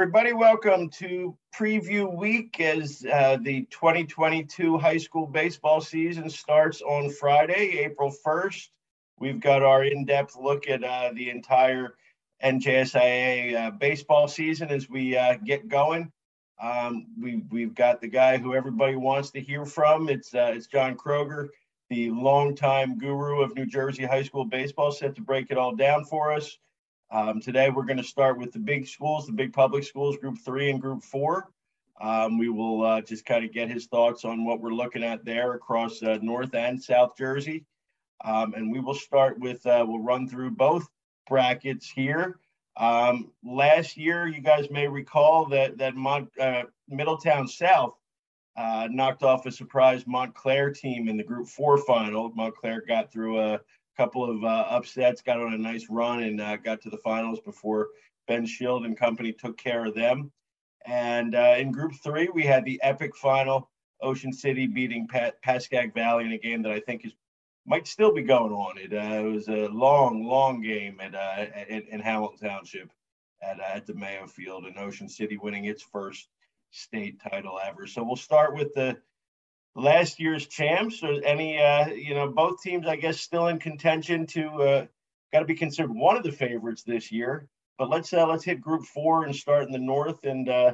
everybody. Welcome to preview week as uh, the 2022 high school baseball season starts on Friday, April 1st. We've got our in depth look at uh, the entire NJSIAA uh, baseball season as we uh, get going. Um, we, we've got the guy who everybody wants to hear from. It's, uh, it's John Kroger, the longtime guru of New Jersey high school baseball, set to break it all down for us. Um, today, we're going to start with the big schools, the big public schools, group three and group four. Um, we will uh, just kind of get his thoughts on what we're looking at there across uh, North and South Jersey. Um, and we will start with, uh, we'll run through both brackets here. Um, last year, you guys may recall that, that Mont, uh, Middletown South uh, knocked off a surprise Montclair team in the group four final. Montclair got through a couple of uh, upsets, got on a nice run, and uh, got to the finals before Ben Shield and company took care of them. And uh, in Group Three, we had the epic final: Ocean City beating Pat- Valley in a game that I think is might still be going on. It, uh, it was a long, long game at, uh, in, in Hamilton Township at, uh, at the Mayo Field, and Ocean City winning its first state title ever. So we'll start with the last year's champs. Or any uh, you know both teams i guess still in contention to uh, got to be considered one of the favorites this year. But let's uh, let's hit group four and start in the north and uh,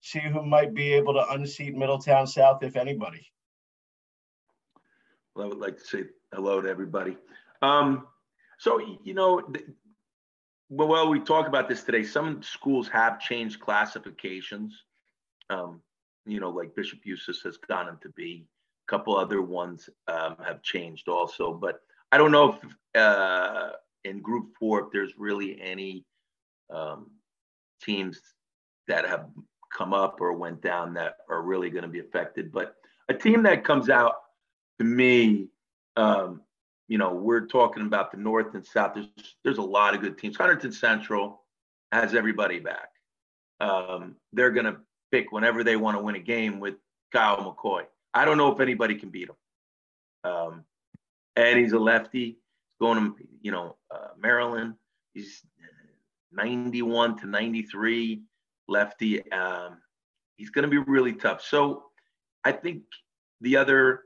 see who might be able to unseat middletown south if anybody. Well i would like to say hello to everybody. Um, so you know well we talk about this today. Some schools have changed classifications. Um, you know, like Bishop Eustace has gone into A couple other ones um, have changed also, but I don't know if uh, in Group Four if there's really any um, teams that have come up or went down that are really going to be affected. But a team that comes out to me, um, you know, we're talking about the North and South. There's there's a lot of good teams. Hunterdon Central has everybody back. Um, they're going to pick whenever they want to win a game with Kyle McCoy. I don't know if anybody can beat him. Um, and he's a lefty. He's going to, you know, uh, Maryland. He's 91 to 93 lefty. Um, he's going to be really tough. So I think the other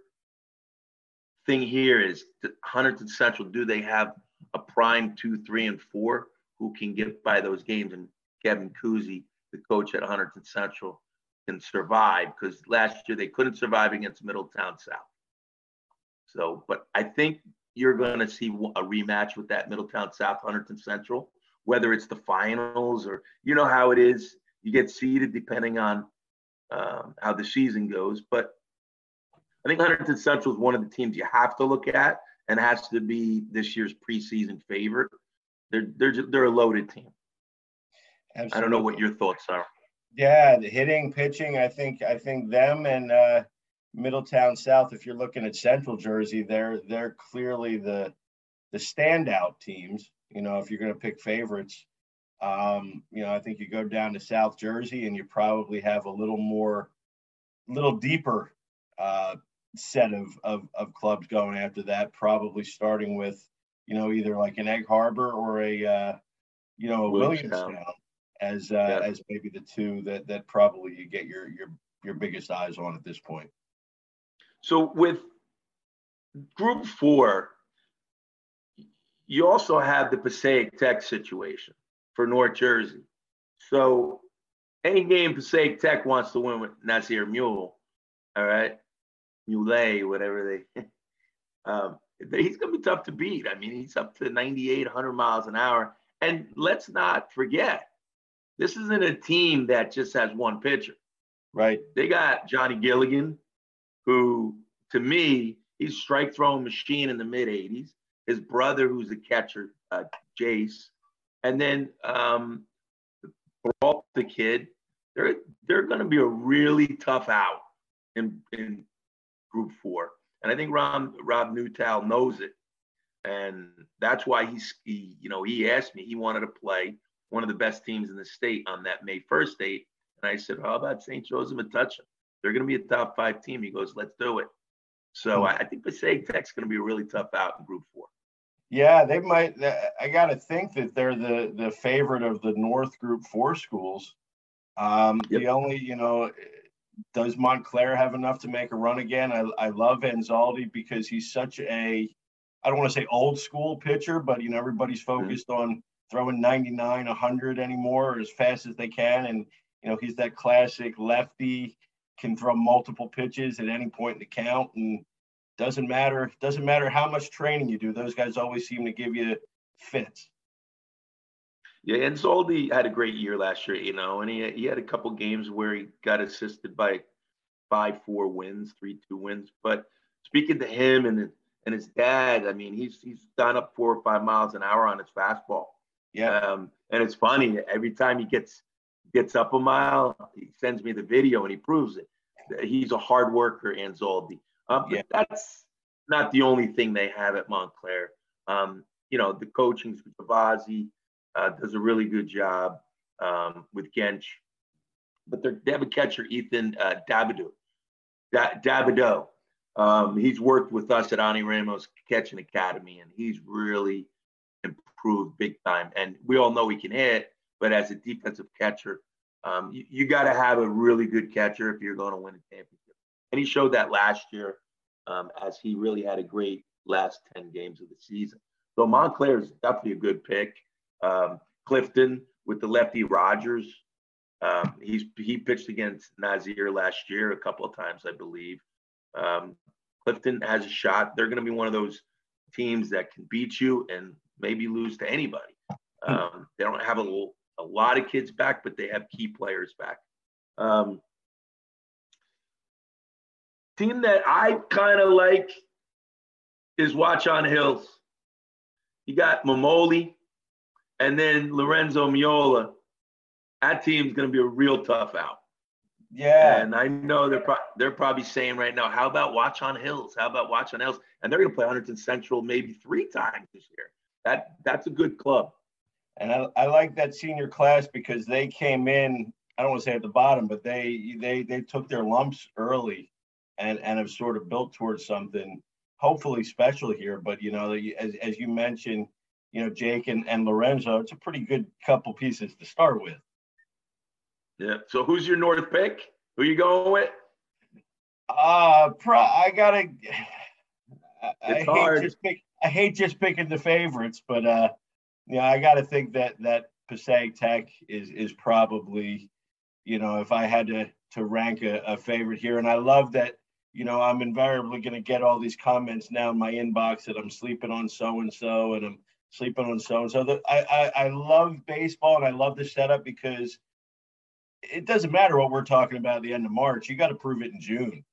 thing here is Hunterdon Central, do they have a prime two, three, and four who can get by those games? And Kevin Kuzi the coach at Hunterdon Central can survive because last year they couldn't survive against Middletown South. So, but I think you're going to see a rematch with that Middletown South Hunterdon Central, whether it's the finals or you know how it is. You get seeded depending on um, how the season goes. But I think Hunterdon Central is one of the teams you have to look at and has to be this year's preseason favorite. They're they're they're a loaded team. Absolutely. I don't know what your thoughts are. Yeah, the hitting, pitching. I think I think them and uh, Middletown South. If you're looking at Central Jersey, they're they're clearly the the standout teams. You know, if you're going to pick favorites, um, you know, I think you go down to South Jersey and you probably have a little more, little deeper uh, set of, of of clubs going after that. Probably starting with, you know, either like an Egg Harbor or a, uh, you know, a Williamstown. Williamstown as uh, yeah. as maybe the two that that probably you get your your your biggest eyes on at this point. So with Group Four, you also have the Passaic Tech situation for North Jersey. So any game Passaic Tech wants to win with Nasir Mule, all right, Mule, whatever they, um, he's going to be tough to beat. I mean, he's up to 98, 100 miles an hour. And let's not forget, this isn't a team that just has one pitcher. Right. They got Johnny Gilligan, who to me, he's strike throwing machine in the mid 80s. His brother, who's a catcher, uh, Jace, and then um, the kid. They're they're going to be a really tough out in in Group Four, and I think Rob Rob Newtow knows it, and that's why he's he you know he asked me he wanted to play one of the best teams in the state on that May 1st date. And I said, How about St. Joseph and Metuchen? They're going to be a top five team. He goes, Let's do it. So I, I think Passaic Tech's going to be a really tough out in Group Four. Yeah, they might. I got to think that they're the the favorite of the North Group Four schools. Um, yep. The only, you know, does Montclair have enough to make a run again? I, I love Anzaldi because he's such a, I don't want to say old school pitcher, but, you know, everybody's mm-hmm. focused mm-hmm. on throwing 99, 100 anymore as fast as they can. And, you know, he's that classic lefty, can throw multiple pitches at any point in the count. And doesn't matter, doesn't matter how much training you do. Those guys always seem to give you fits. Yeah, Anzaldi had a great year last year, you know, and he he had a couple games where he got assisted by five, four wins, three, two wins. But speaking to him and and his dad, I mean, he's he's done up four or five miles an hour on his fastball. Yeah. Um, and it's funny every time he gets gets up a mile, he sends me the video and he proves it. He's a hard worker, Anzaldi. Um, yeah. that's not the only thing they have at Montclair. Um, you know, the coaching, Travazi uh, does a really good job um, with Gench. But they have a catcher, Ethan uh, Dabido. Da- Dabido. Um, he's worked with us at Ani Ramos Catching Academy, and he's really improved big time. And we all know he can hit, but as a defensive catcher, um, you, you got to have a really good catcher if you're going to win a championship. And he showed that last year um, as he really had a great last 10 games of the season. So Montclair is definitely a good pick. Um, Clifton with the lefty Rogers. Um, he's he pitched against Nazir last year a couple of times, I believe. Um, Clifton has a shot. They're going to be one of those teams that can beat you and maybe lose to anybody. Um, they don't have a, a lot of kids back, but they have key players back. Um, team that I kind of like is Watchung Hills. You got Mamoli, and then Lorenzo Miola, that team's going to be a real tough out. Yeah. And I know they're pro- they're probably saying right now, how about Watchung Hills? How about Watchung Hills? And they're going to play Hunterdon Central maybe three times this year. That that's a good club. And I, I like that senior class because they came in. I don't want to say at the bottom, but they they they took their lumps early, and and have sort of built towards something hopefully special here. But you know, as as you mentioned, you know, Jake and, and Lorenzo, it's a pretty good couple pieces to start with. Yeah. So who's your North pick? Who you going with? Uh, pro, I gotta. I, it's I hard. Hate just pick, I hate just picking the favorites, but uh, yeah, I got to think that that Passaic Tech is is probably, you know, if I had to to rank a, a favorite here, and I love that. You know, I'm invariably going to get all these comments now in my inbox that I'm sleeping on so and so, and I'm sleeping on so and so. I, I I love baseball and I love the setup because it doesn't matter what we're talking about at the end of March. You got to prove it in June.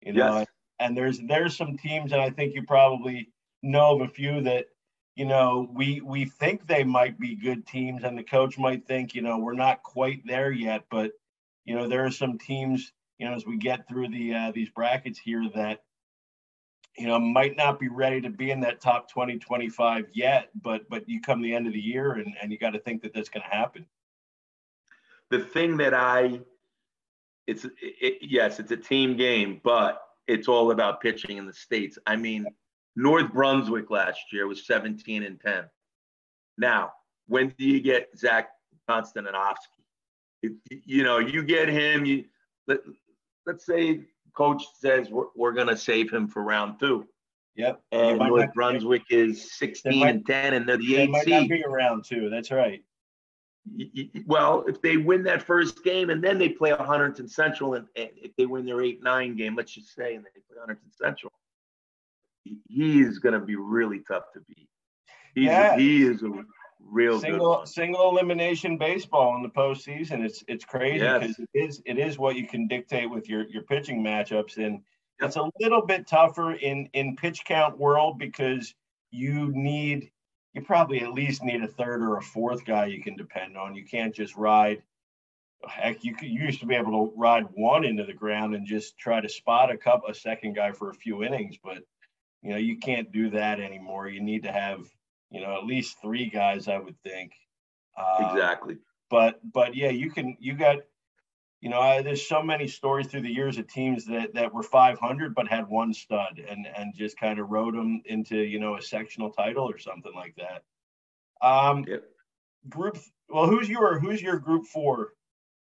You know, yes. and there's there's some teams, and I think you probably know of a few that you know we we think they might be good teams, and the coach might think you know we're not quite there yet, but you know there are some teams you know as we get through the uh, these brackets here that you know, might not be ready to be in that top 20, 25 yet, but but you come the end of the year and, and you got to think that that's going to happen. The thing that I, it's it, yes, it's a team game, but it's all about pitching in the states. I mean, North Brunswick last year was 17 and 10. Now, when do you get Zach Konstantinovsky? you know, you get him. You let, let's say coach says we're, we're going to save him for round two. Yep. And North not, Brunswick is 16 might, and 10, and they're the eight might not be around two. That's right. Well, if they win that first game and then they play a Hunterdon Central, and, and if they win their 8 9 game, let's just say, and they play Hunterdon Central, he is going to be really tough to beat. He's, yeah. He is a real single single elimination baseball in the postseason. It's it's crazy because yes. it is it is what you can dictate with your your pitching matchups, and yep. it's a little bit tougher in in pitch count world because you need you probably at least need a third or a fourth guy you can depend on. You can't just ride. Heck, you could, you used to be able to ride one into the ground and just try to spot a cup a second guy for a few innings, but you know you can't do that anymore. You need to have you know, at least three guys, I would think. Uh, exactly. But but yeah, you can you got you know I, there's so many stories through the years of teams that that were 500 but had one stud and and just kind of rode them into you know a sectional title or something like that. Um, yep. Group well, who's your who's your group four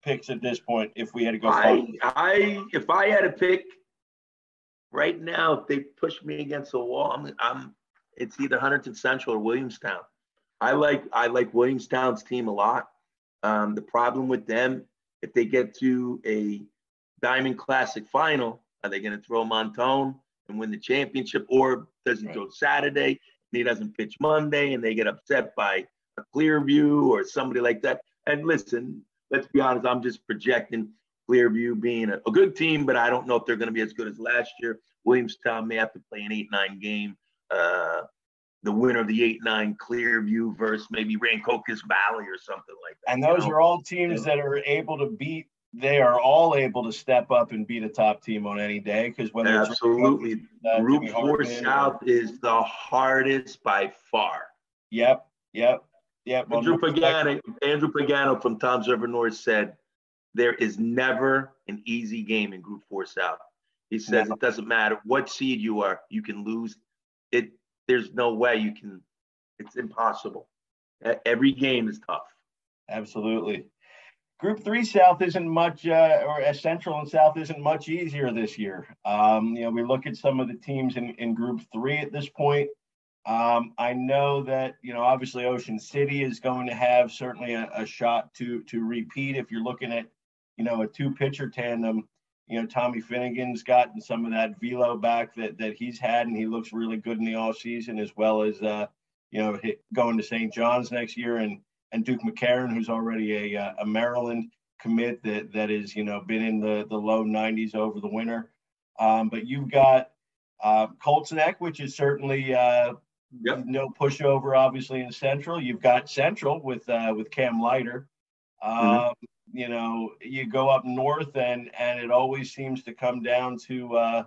picks at this point if we had to go? I, I if I had to pick right now, if they push me against the wall, I'm, I'm it's either Hunterdon Central or Williamstown. I like I like Williamstown's team a lot. Um, the problem with them, if they get to a Diamond Classic final, are they going to throw Montone and win the championship, or does he right. go Saturday and he doesn't pitch Monday and they get upset by a Clearview or somebody like that? And listen, let's be honest, I'm just projecting Clearview being a, a good team, but I don't know if they're going to be as good as last year. Williamstown may have to play an 8 9 game. Uh, the winner of the 8 9 Clearview versus maybe Rancocas Valley or something like that. And those you know? are all teams that are able to beat, they are all able to step up and beat a top team on any day because when Absolutely. Uh, Group 4 South or, is the hardest by far. Yep. Yep. Yep. Andrew Pagano, Andrew Pagano from Toms River North said there is never an easy game in Group Four South. He says it doesn't matter what seed you are, you can lose. It there's no way you can. It's impossible. Every game is tough. Absolutely. Group three South isn't much, uh, or uh, Central and South isn't much easier this year. Um, you know, we look at some of the teams in, in Group three at this point. Um, I know that you know, obviously, Ocean City is going to have certainly a, a shot to to repeat. If you're looking at you know, a two pitcher tandem. You know, Tommy Finnegan's gotten some of that velo back that that he's had, and he looks really good in the off season, as well as uh, you know, going to St. John's next year, and and Duke McCarron, who's already a, uh, a Maryland commit that that is you know been in the the low 90s over the winter. Um, but you've got uh, Colts Neck, which is certainly uh, yep. no pushover, obviously in Central. You've got Central with uh, with Cam Leiter. mm-hmm. You know, you go up north and and it always seems to come down to uh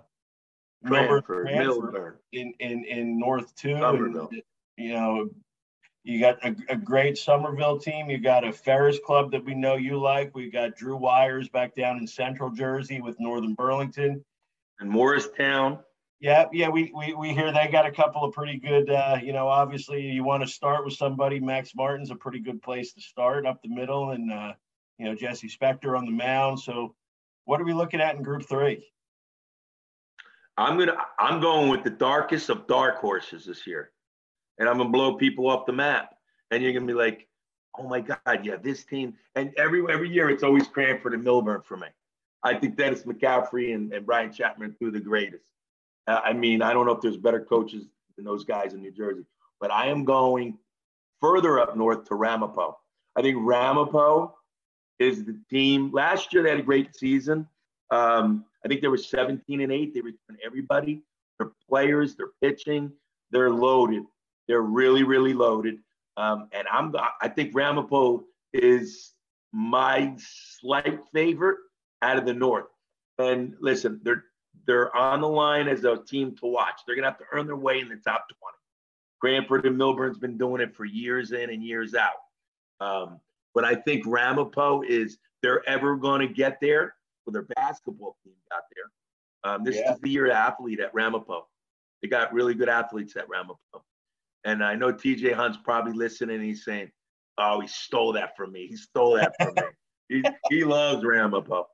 Cranford, Millburn, in, in in North too. And, you know, you got a, a, great Somerville team. You got a Ferris Club that we know you like. We got Drew Wires back down in Central Jersey with Northern Burlington. And Morristown. Yeah, yeah, we, we we hear they got a couple of pretty good. Uh, you know, obviously you want to start with somebody. Max Martin's a pretty good place to start up the middle, and uh, you know, Jesse Spector on the mound. So what are we looking at in group three? I'm gonna I'm going with the darkest of dark horses this year. And I'm gonna blow people off the map. And you're gonna be like, oh my God, yeah, this team. And every every year it's always Cranford and Millburn for me. I think Dennis McCaffrey and, and Brian Chapman are the greatest. Uh, I mean, I don't know if there's better coaches than those guys in New Jersey, but I am going further up north to Ramapo. I think Ramapo is the team. Last year they had a great season. Um, I think they were 17 and 8. They returned everybody. Their players, their pitching, they're loaded. They're really, really loaded. Um, and I'm I think Ramapo is my slight favorite out of the North. And listen, they're they're on the line as a team to watch. They're gonna have to earn their way in the top 20. Cranford and Millburn's been doing it for years in and years out. Um, but I think Ramapo is they're ever going to get there. Well, their basketball team got there. Um, this yeah. is the year athlete at Ramapo. They got really good athletes at Ramapo. And I know TJ Hunt's probably listening and he's saying, Oh, he stole that from me. He stole that from me. He, he loves Ramapo.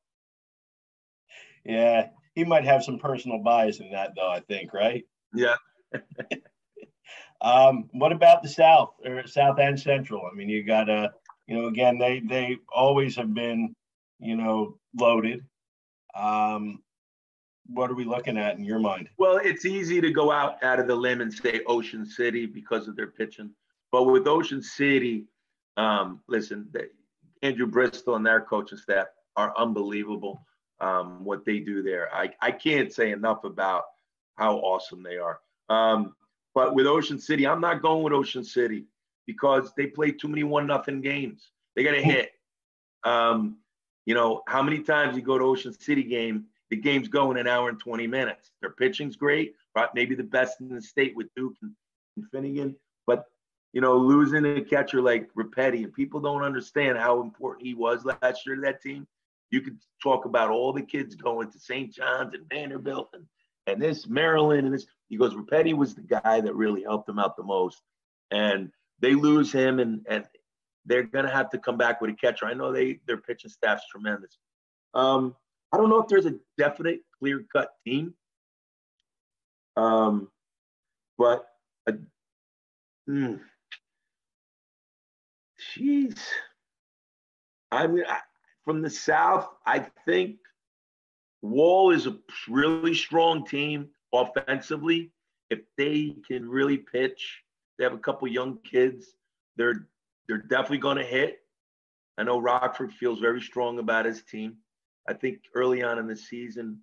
Yeah, he might have some personal bias in that, though, I think, right? Yeah. um, what about the South or South and Central? I mean, you got a you know, again, they they always have been, you know, loaded. Um, what are we looking at in your mind? Well, it's easy to go out out of the limb and say Ocean City because of their pitching, but with Ocean City, um, listen, they, Andrew Bristol and their coaching staff are unbelievable. Um, what they do there, I I can't say enough about how awesome they are. Um, but with Ocean City, I'm not going with Ocean City because they play too many one nothing games. They got to hit. Um, you know, how many times you go to Ocean City game, the game's going an hour and 20 minutes. Their pitching's great, right? Maybe the best in the state with Duke and, and Finnegan. But, you know, losing a catcher like Repetti, and people don't understand how important he was last year to that team. You could talk about all the kids going to St. John's and Vanderbilt and, and this Maryland and this. He goes, Repetti was the guy that really helped them out the most. And they lose him, and and they're going to have to come back with a catcher. I know they their pitching staff's tremendous. Um, I don't know if there's a definite clear cut team, um, but uh, mm, I mean, I, from the South, I think Wall is a really strong team offensively. If they can really pitch, they have a couple young kids. They're they're definitely going to hit. I know Rockford feels very strong about his team. I think early on in the season,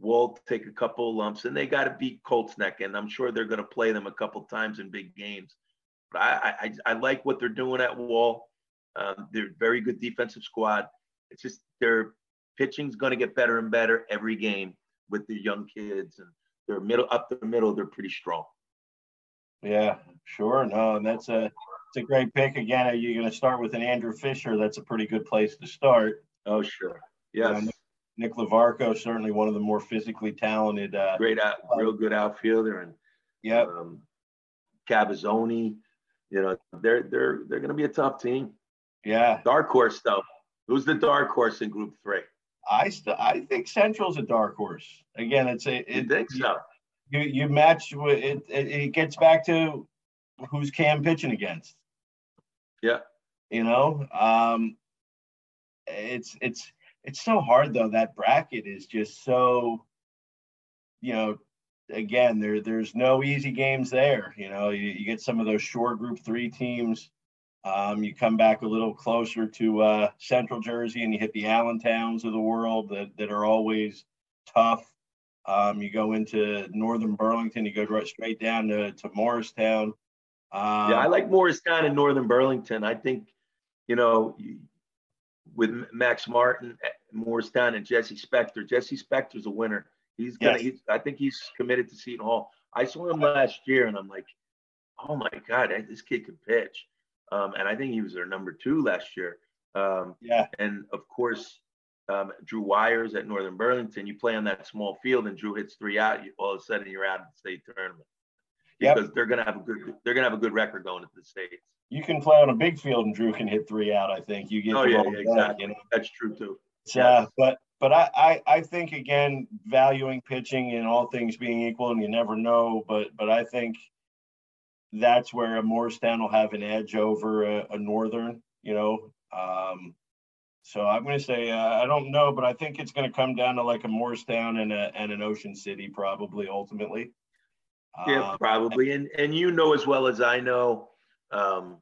Wall take a couple of lumps, and they got to beat Colts Neck, and I'm sure they're going to play them a couple times in big games. But I, I, I like what they're doing at Wall. Um, they're very good defensive squad. It's just their pitching's going to get better and better every game with the young kids, and they're middle up the middle. They're pretty strong. Yeah, sure. No, and that's a it's a great pick. Again, are you going to start with an Andrew Fisher? That's a pretty good place to start. Oh, sure. Yes. Nick Lavarco, certainly one of the more physically talented. Uh, Great out, real good outfielder, and yeah, um, Cavazzoni. You know, they're they're they're going to be a tough team. Yeah. Dark horse though. Who's the dark horse in Group Three? I st- I think Central's a dark horse. Again, it's a. It, you think so? You you match with it, it. It gets back to who's Cam pitching against. Yeah. You know, um, it's it's it's so hard though. That bracket is just so, you know, again, there there's no easy games there. You know, you, you get some of those short Group Three teams. Um, you come back a little closer to uh, Central Jersey, and you hit the Allentowns of the world that that are always tough. Um, you go into Northern Burlington, you go right straight down to, to Morristown. Um, yeah, I like Morristown and Northern Burlington. I think, you know, with Max Martin, eh, Morristown, and Jesse Spector. Jesse Spector's a winner. He's gonna. Yes. He's, I think he's committed to Seton Hall. I saw him last year, and I'm like, oh my god, this kid can pitch. Um, and I think he was their number two last year. Um, yeah. And of course, um, Drew Wires at Northern Burlington. You play on that small field, and Drew hits three out. You, all of a sudden, you're out of the state tournament because yep. they're gonna have a good. They're gonna have a good record going into the states you can play on a big field and Drew can hit three out. I think you get. Oh yeah, yeah exactly. you know? That's true too. Yeah, uh, but but I, I I think again valuing pitching and all things being equal, and you never know. But but I think that's where a Morristown will have an edge over a, a Northern. You know. Um, so I'm going to say uh, I don't know, but I think it's going to come down to like a Morristown and a and an Ocean City probably ultimately. Yeah, um, probably. And and you know as well as I know um,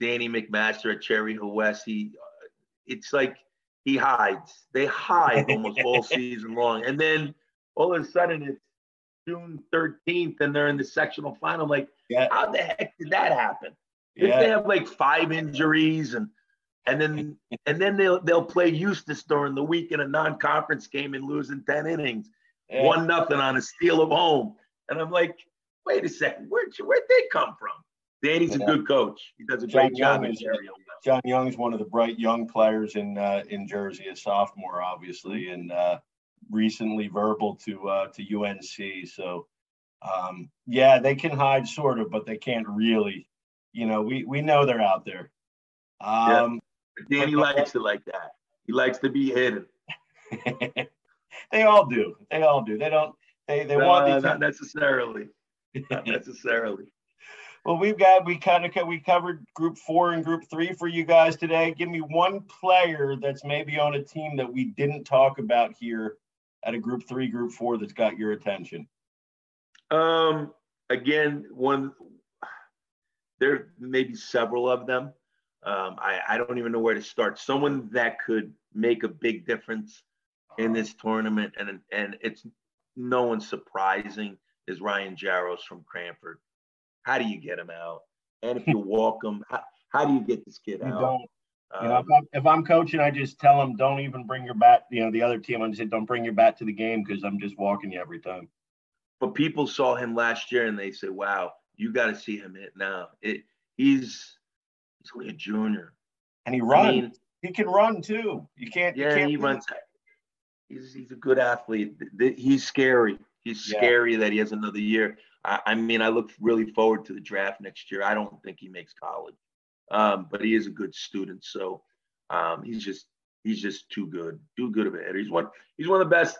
Danny McMaster at Cherry Hill West. He, it's like he hides. They hide almost all season long, and then all of a sudden it's June 13th, and they're in the sectional final. Like, yeah. how the heck did that happen? Yeah. If they have like five injuries and and then and then they'll they'll play Eustace during the week in a non-conference game and losing 10 innings, yeah. one nothing on a steal of home. And I'm like, wait a second, where'd you, where'd they come from? Danny's yeah. a good coach. He does a John great job. Is, John Young's one of the bright young players in uh, in Jersey, a sophomore, obviously, and uh, recently verbal to uh, to UNC. So, um, yeah, they can hide sort of, but they can't really. You know, we we know they're out there. Um, yeah. Danny likes it like that. He likes to be hidden. they all do. They all do. They don't. They they no, want. Not necessarily. not necessarily. Well, we've got we kind of we covered group four and group three for you guys today. Give me one player that's maybe on a team that we didn't talk about here at a group three, group four that's got your attention. Um, again, one there may be several of them. Um, I, I don't even know where to start. Someone that could make a big difference in this tournament, and and it's no one surprising is Ryan Jaros from Cranford. How do you get him out? And if you walk him, how, how do you get this kid you out? Don't. You know, if, um, I'm, if I'm coaching, I just tell them don't even bring your bat. You know, the other team, I just say don't bring your bat to the game because I'm just walking you every time. But people saw him last year and they say, "Wow, you got to see him hit now." It he's he's only a junior, and he runs. I mean, he can run too. You can't. Yeah, you can't he runs. He's he's a good athlete. He's scary. He's yeah. scary that he has another year. I, I mean, I look really forward to the draft next year. I don't think he makes college. um, but he is a good student. So um, he's just he's just too good, too good of a hitter. He's one he's one of the best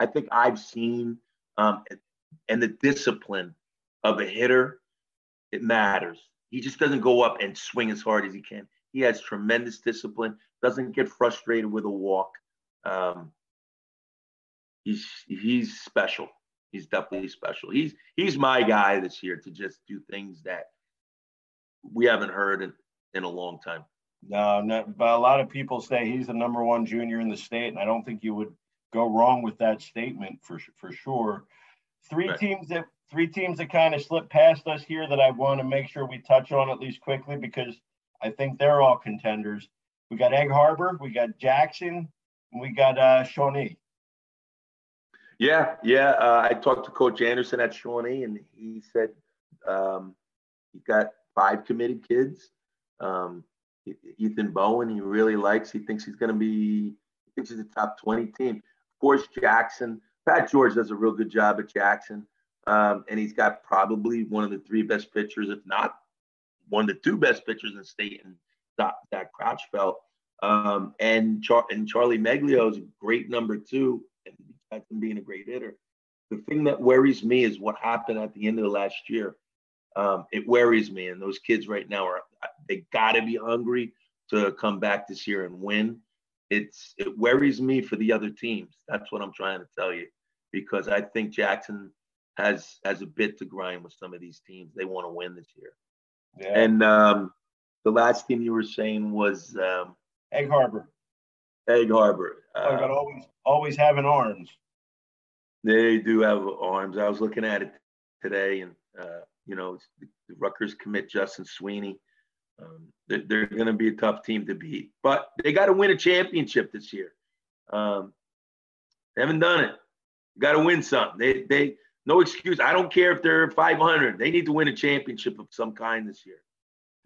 I think I've seen. Um, and the discipline of a hitter, it matters. He just doesn't go up and swing as hard as he can. He has tremendous discipline. Doesn't get frustrated with a walk. Um, he's he's special. He's definitely special. He's he's my guy this year to just do things that we haven't heard in, in a long time. No, not, but a lot of people say he's the number one junior in the state, and I don't think you would go wrong with that statement for for sure. Three right. teams that three teams that kind of slipped past us here that I want to make sure we touch on at least quickly because I think they're all contenders. We got Egg Harbor, we got Jackson, we got uh, Shawnee. Yeah, yeah. Uh, I talked to Coach Anderson at Shawnee, and he said um, he got five committed kids. Um, Ethan Bowen, he really likes. He thinks he's going to be. He thinks he's a top twenty team. Of course, Jackson. Pat George does a real good job at Jackson, um, and he's got probably one of the three best pitchers, if not one of the two best pitchers in the state, and Zach Crotchfelt. Um, and Char- and Charlie Meglio is a great number two, and him being a great hitter. The thing that worries me is what happened at the end of the last year. Um, it worries me, and those kids right now are they got to be hungry to come back this year and win. It's it worries me for the other teams. That's what I'm trying to tell you, because I think Jackson has has a bit to grind with some of these teams. They want to win this year. Yeah. And um, the last team you were saying was um, Egg Harbor. Egg Harbor. Uh, got always always having arms. They do have arms. I was looking at it today, and uh, you know, the, the Rutgers commit Justin Sweeney. Um, they're, they're going to be a tough team to beat, but they got to win a championship this year. Um, they haven't done it. Got to win something. They they no excuse. I don't care if they're 500. They need to win a championship of some kind this year.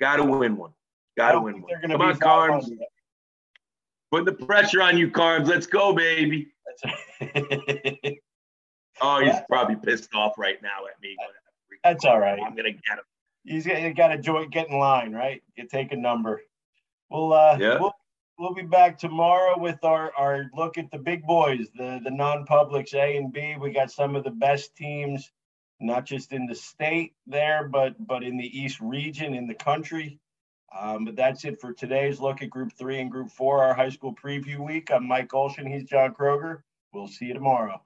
Got to win one. Got to win one. Come on, Carms. Put the pressure on you, Carms. Let's go, baby. oh, he's probably pissed off right now at me. That's all right. I'm gonna get him. He's got to join, get in line, right? You take a number. We'll uh, yeah. we'll we'll be back tomorrow with our our look at the big boys, the the non-publics A and B. We got some of the best teams, not just in the state there, but but in the East region in the country. Um, but that's it for today's look at Group Three and Group Four, our high school preview week. I'm Mike Olshin. He's John Kroger. We'll see you tomorrow.